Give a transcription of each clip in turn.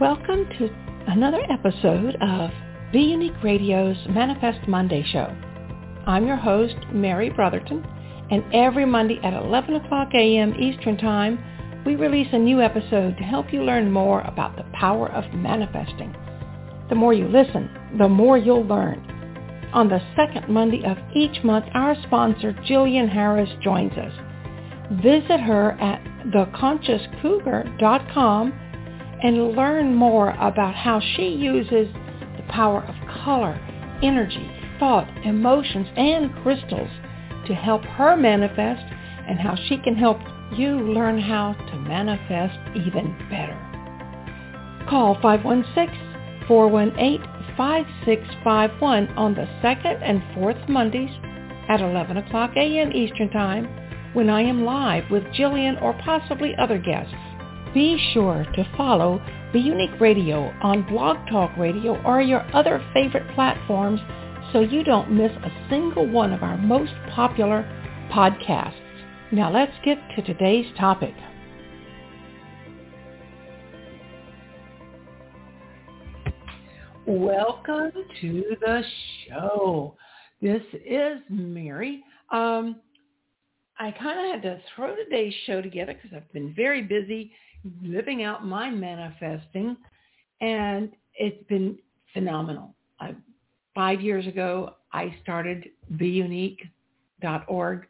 Welcome to another episode of Be Unique Radio's Manifest Monday Show. I'm your host, Mary Brotherton, and every Monday at 11 o'clock a.m. Eastern Time, we release a new episode to help you learn more about the power of manifesting. The more you listen, the more you'll learn. On the second Monday of each month, our sponsor, Jillian Harris, joins us. Visit her at theconsciouscougar.com and learn more about how she uses the power of color, energy, thought, emotions, and crystals to help her manifest and how she can help you learn how to manifest even better. Call 516-418-5651 on the second and fourth Mondays at 11 o'clock a.m. Eastern Time when I am live with Jillian or possibly other guests. Be sure to follow Be Unique Radio on Blog Talk Radio or your other favorite platforms so you don't miss a single one of our most popular podcasts. Now let's get to today's topic. Welcome to the show. This is Mary. Um, I kind of had to throw today's show together because I've been very busy living out my manifesting, and it's been phenomenal. I, five years ago, I started BeUnique.org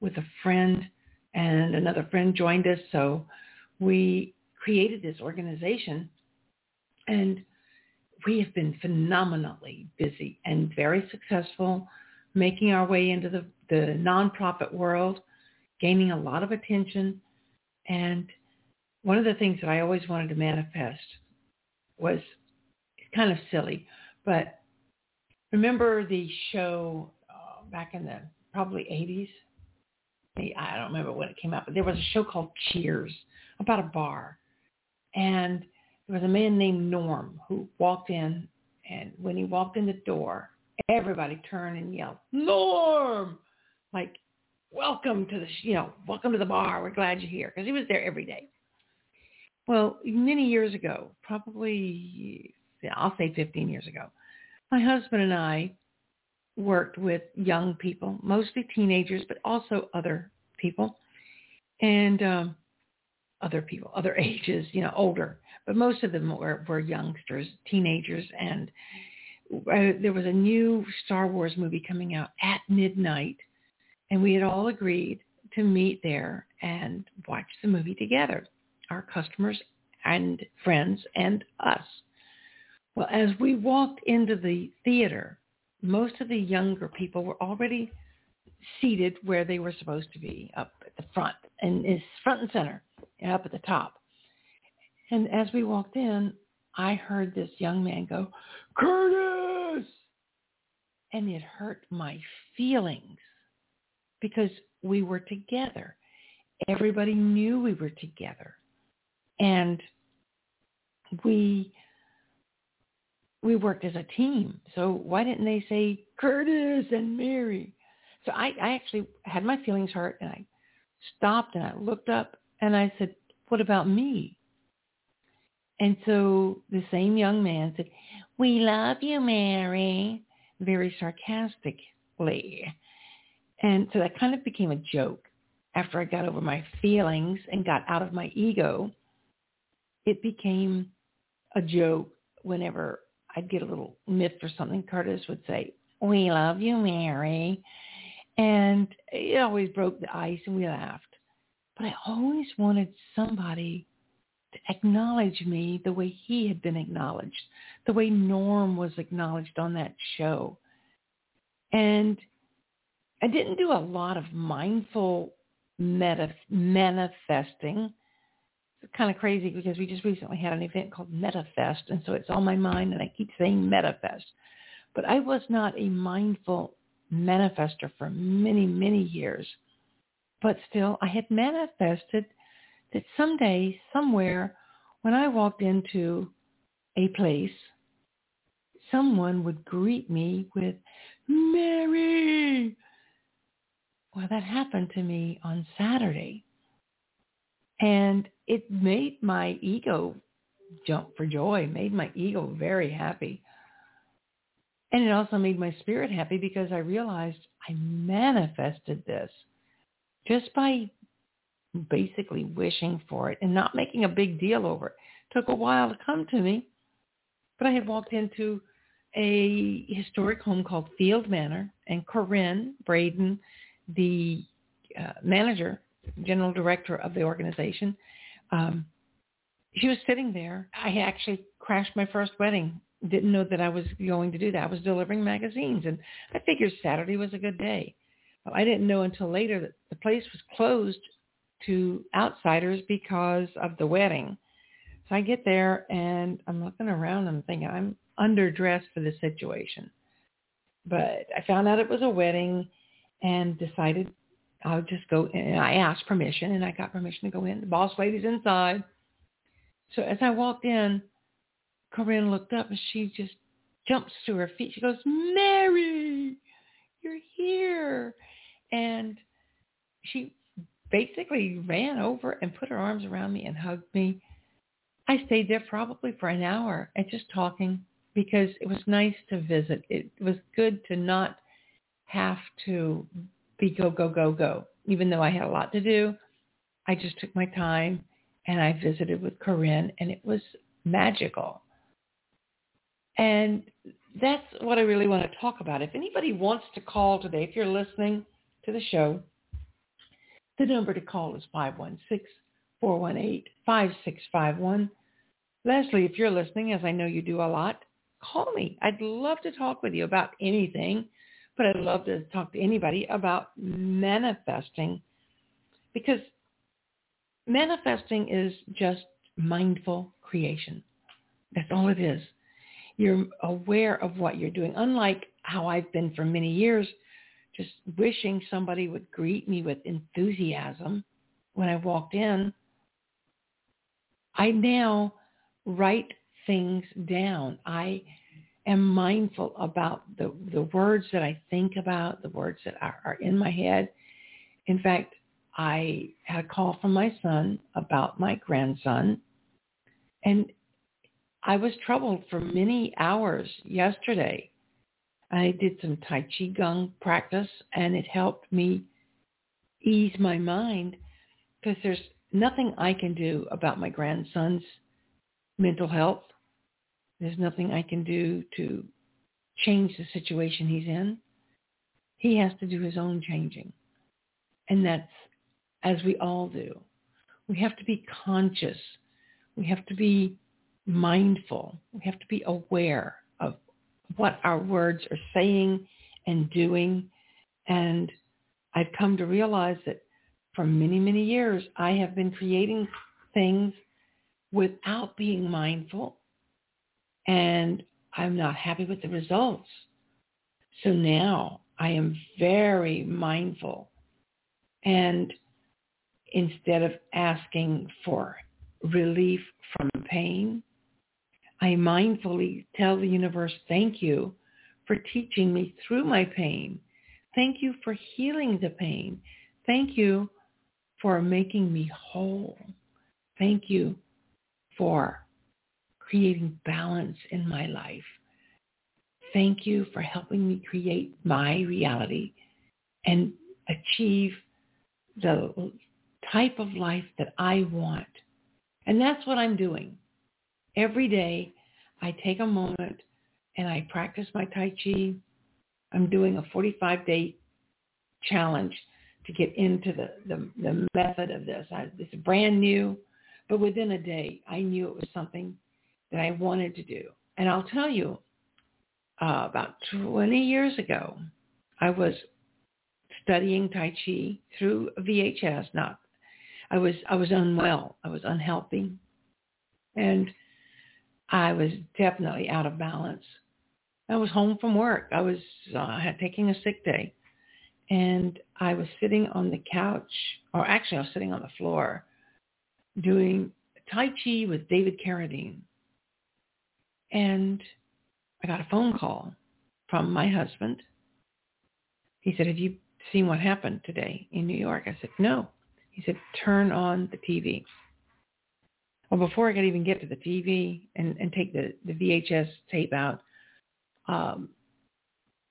with a friend, and another friend joined us. So we created this organization, and we have been phenomenally busy and very successful, making our way into the, the nonprofit world, gaining a lot of attention, and one of the things that I always wanted to manifest was kind of silly, but remember the show uh, back in the probably 80s? I don't remember when it came out, but there was a show called Cheers about a bar. And there was a man named Norm who walked in, and when he walked in the door, everybody turned and yelled, Norm! Like, welcome to the, you know, welcome to the bar. We're glad you're here. Because he was there every day. Well, many years ago, probably, I'll say 15 years ago, my husband and I worked with young people, mostly teenagers, but also other people and um, other people, other ages, you know, older, but most of them were, were youngsters, teenagers. And uh, there was a new Star Wars movie coming out at midnight and we had all agreed to meet there and watch the movie together our customers and friends and us. Well, as we walked into the theater, most of the younger people were already seated where they were supposed to be, up at the front, and is front and center, and up at the top. And as we walked in, I heard this young man go, Curtis! And it hurt my feelings because we were together. Everybody knew we were together and we we worked as a team. So why didn't they say Curtis and Mary? So I, I actually had my feelings hurt and I stopped and I looked up and I said, what about me? And so the same young man said, we love you, Mary, very sarcastically. And so that kind of became a joke after I got over my feelings and got out of my ego it became a joke whenever I'd get a little miffed or something. Curtis would say, we love you, Mary. And it always broke the ice and we laughed. But I always wanted somebody to acknowledge me the way he had been acknowledged, the way Norm was acknowledged on that show. And I didn't do a lot of mindful manifesting kind of crazy because we just recently had an event called MetaFest, and so it's on my mind, and I keep saying MetaFest. But I was not a mindful manifester for many, many years. But still, I had manifested that someday, somewhere, when I walked into a place, someone would greet me with, Mary! Well, that happened to me on Saturday. And it made my ego jump for joy, made my ego very happy. And it also made my spirit happy because I realized I manifested this just by basically wishing for it and not making a big deal over it. it. Took a while to come to me, but I had walked into a historic home called Field Manor, and Corinne Braden, the uh, manager, general director of the organization, um, she was sitting there. I actually crashed my first wedding. Didn't know that I was going to do that. I was delivering magazines, and I figured Saturday was a good day. I didn't know until later that the place was closed to outsiders because of the wedding. So I get there and I'm looking around and I'm thinking I'm underdressed for the situation. But I found out it was a wedding and decided I would just go and I asked permission and I got permission to go in. The boss lady's inside. So as I walked in, Corinne looked up and she just jumps to her feet. She goes, Mary, you're here. And she basically ran over and put her arms around me and hugged me. I stayed there probably for an hour and just talking because it was nice to visit. It was good to not have to be go, go, go, go. Even though I had a lot to do, I just took my time and I visited with Corinne and it was magical. And that's what I really want to talk about. If anybody wants to call today, if you're listening to the show, the number to call is 516-418-5651. Leslie, if you're listening, as I know you do a lot, call me. I'd love to talk with you about anything, but I'd love to talk to anybody about manifesting because manifesting is just mindful creation. That's all it is. You're aware of what you're doing. Unlike how I've been for many years, just wishing somebody would greet me with enthusiasm when I walked in, I now write things down. I am mindful about the, the words that I think about, the words that are, are in my head. In fact, I had a call from my son about my grandson, and I was troubled for many hours yesterday I did some Tai Chi Gong practice and it helped me ease my mind because there's nothing I can do about my grandson's mental health. There's nothing I can do to change the situation he's in. He has to do his own changing. And that's as we all do. We have to be conscious. We have to be mindful. We have to be aware of what our words are saying and doing. And I've come to realize that for many, many years, I have been creating things without being mindful. And I'm not happy with the results. So now I am very mindful. And instead of asking for relief from pain, I mindfully tell the universe, thank you for teaching me through my pain. Thank you for healing the pain. Thank you for making me whole. Thank you for creating balance in my life. Thank you for helping me create my reality and achieve the type of life that I want. And that's what I'm doing every day I take a moment and I practice my Tai Chi. I'm doing a 45-day challenge to get into the, the, the method of this. I, it's brand new, but within a day, I knew it was something that I wanted to do. And I'll tell you, uh, about 20 years ago, I was studying Tai Chi through VHS. Not, I was I was unwell. I was unhealthy, and I was definitely out of balance. I was home from work. I was uh, taking a sick day. And I was sitting on the couch, or actually I was sitting on the floor doing Tai Chi with David Carradine. And I got a phone call from my husband. He said, have you seen what happened today in New York? I said, no. He said, turn on the TV. Well, before I could even get to the TV and, and take the, the VHS tape out, um,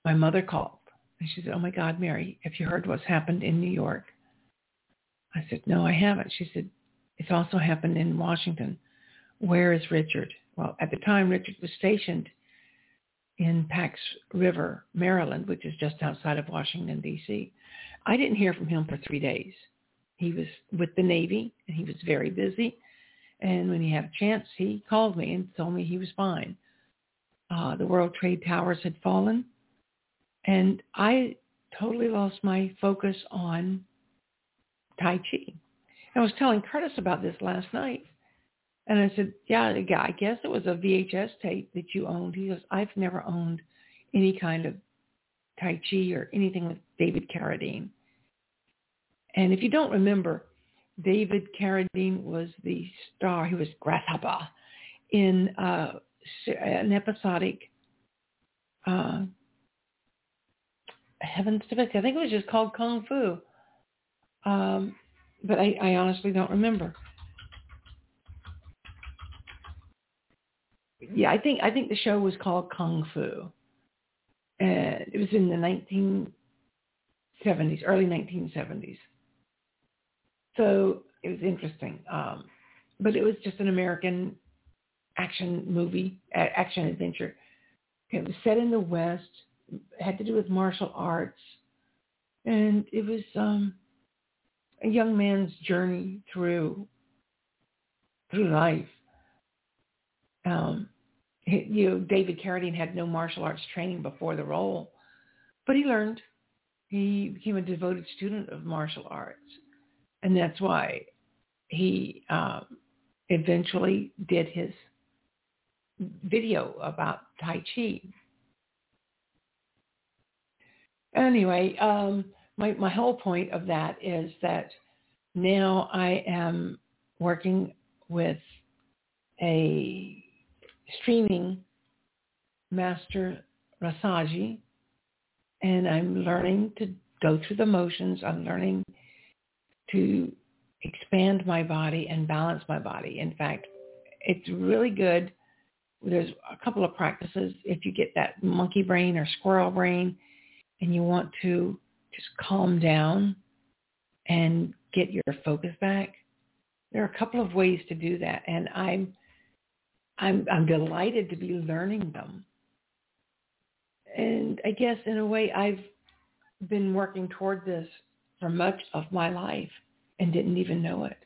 my mother called. And she said, oh my God, Mary, have you heard what's happened in New York? I said, no, I haven't. She said, it's also happened in Washington. Where is Richard? Well, at the time, Richard was stationed in Pax River, Maryland, which is just outside of Washington, D.C. I didn't hear from him for three days. He was with the Navy, and he was very busy. And when he had a chance, he called me and told me he was fine. Uh, the World Trade Towers had fallen, and I totally lost my focus on Tai Chi. I was telling Curtis about this last night. And I said, yeah, yeah, I guess it was a VHS tape that you owned. He goes, I've never owned any kind of Tai Chi or anything with David Carradine. And if you don't remember, David Carradine was the star. He was Grasshopper in uh, an episodic uh, Heavens to I think it was just called Kung Fu. Um, but I, I honestly don't remember. Yeah, I think I think the show was called Kung Fu. And it was in the 1970s, early 1970s. So it was interesting. Um, but it was just an American action movie, action adventure. It was set in the West, had to do with martial arts, and it was um, a young man's journey through through life. Um, you know, David Carradine had no martial arts training before the role, but he learned. He became a devoted student of martial arts, and that's why he um, eventually did his video about Tai Chi. Anyway, um, my, my whole point of that is that now I am working with a streaming master Rasaji and I'm learning to go through the motions. I'm learning to expand my body and balance my body. In fact, it's really good. There's a couple of practices. If you get that monkey brain or squirrel brain and you want to just calm down and get your focus back, there are a couple of ways to do that. And I'm, I'm, I'm delighted to be learning them. And I guess in a way I've been working toward this for much of my life and didn't even know it.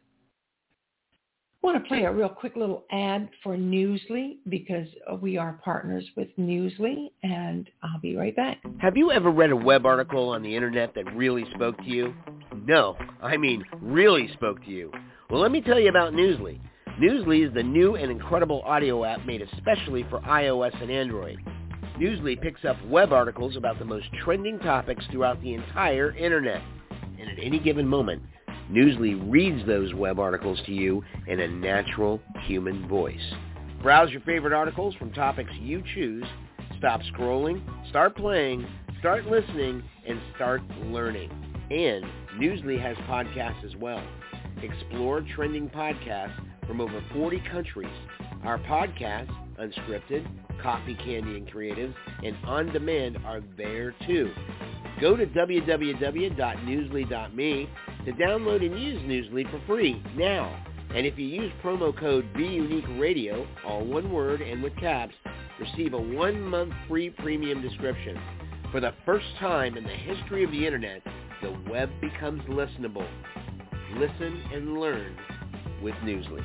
I want to play a real quick little ad for Newsly because we are partners with Newsly and I'll be right back. Have you ever read a web article on the internet that really spoke to you? No, I mean really spoke to you. Well, let me tell you about Newsly. Newsly is the new and incredible audio app made especially for iOS and Android. Newsly picks up web articles about the most trending topics throughout the entire internet. And at any given moment, Newsly reads those web articles to you in a natural human voice. Browse your favorite articles from topics you choose, stop scrolling, start playing, start listening, and start learning. And Newsly has podcasts as well. Explore trending podcasts from over 40 countries. Our podcasts, unscripted, coffee, candy, and creatives, and on demand are there too. Go to www.newsly.me to download and use Newsly for free now. And if you use promo code BUniqueRadio, all one word and with caps, receive a one-month free premium description. For the first time in the history of the Internet, the web becomes listenable. Listen and learn with Newsly.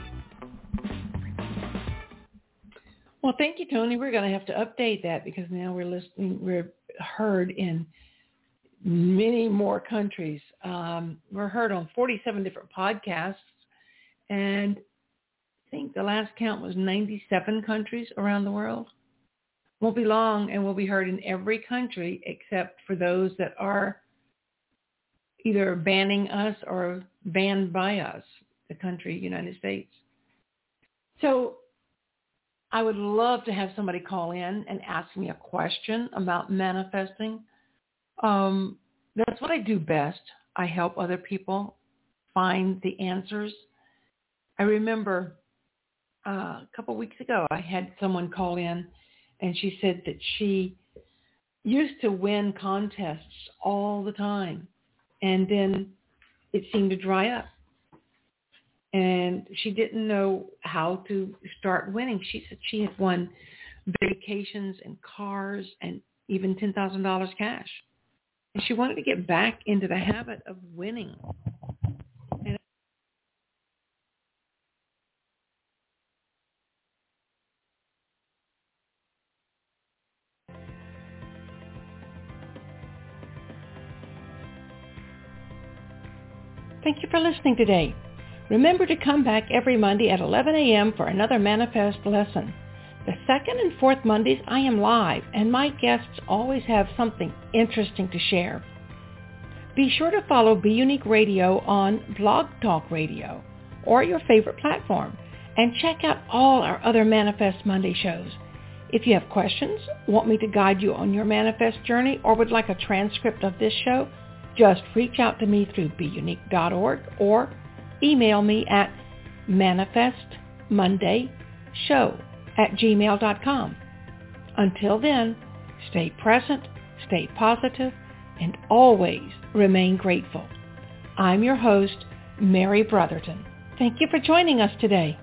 Well, thank you, Tony. We're going to have to update that because now we're listening. We're heard in many more countries. Um, we're heard on 47 different podcasts, and I think the last count was 97 countries around the world. Won't be long, and we'll be heard in every country except for those that are either banning us or banned by us, the country, United States. So I would love to have somebody call in and ask me a question about manifesting um, that's what I do best. I help other people find the answers. I remember uh, a couple weeks ago, I had someone call in and she said that she used to win contests all the time and then it seemed to dry up and she didn't know how to start winning. She said she had won vacations and cars and even $10,000 cash. And she wanted to get back into the habit of winning. And Thank you for listening today. Remember to come back every Monday at 11 a.m. for another Manifest lesson. The second and fourth Mondays I am live and my guests always have something interesting to share. Be sure to follow Be Unique Radio on Blog Talk Radio or your favorite platform and check out all our other Manifest Monday shows. If you have questions, want me to guide you on your manifest journey, or would like a transcript of this show, just reach out to me through beunique.org or email me at manifestmondayshow at gmail.com. Until then, stay present, stay positive, and always remain grateful. I'm your host, Mary Brotherton. Thank you for joining us today.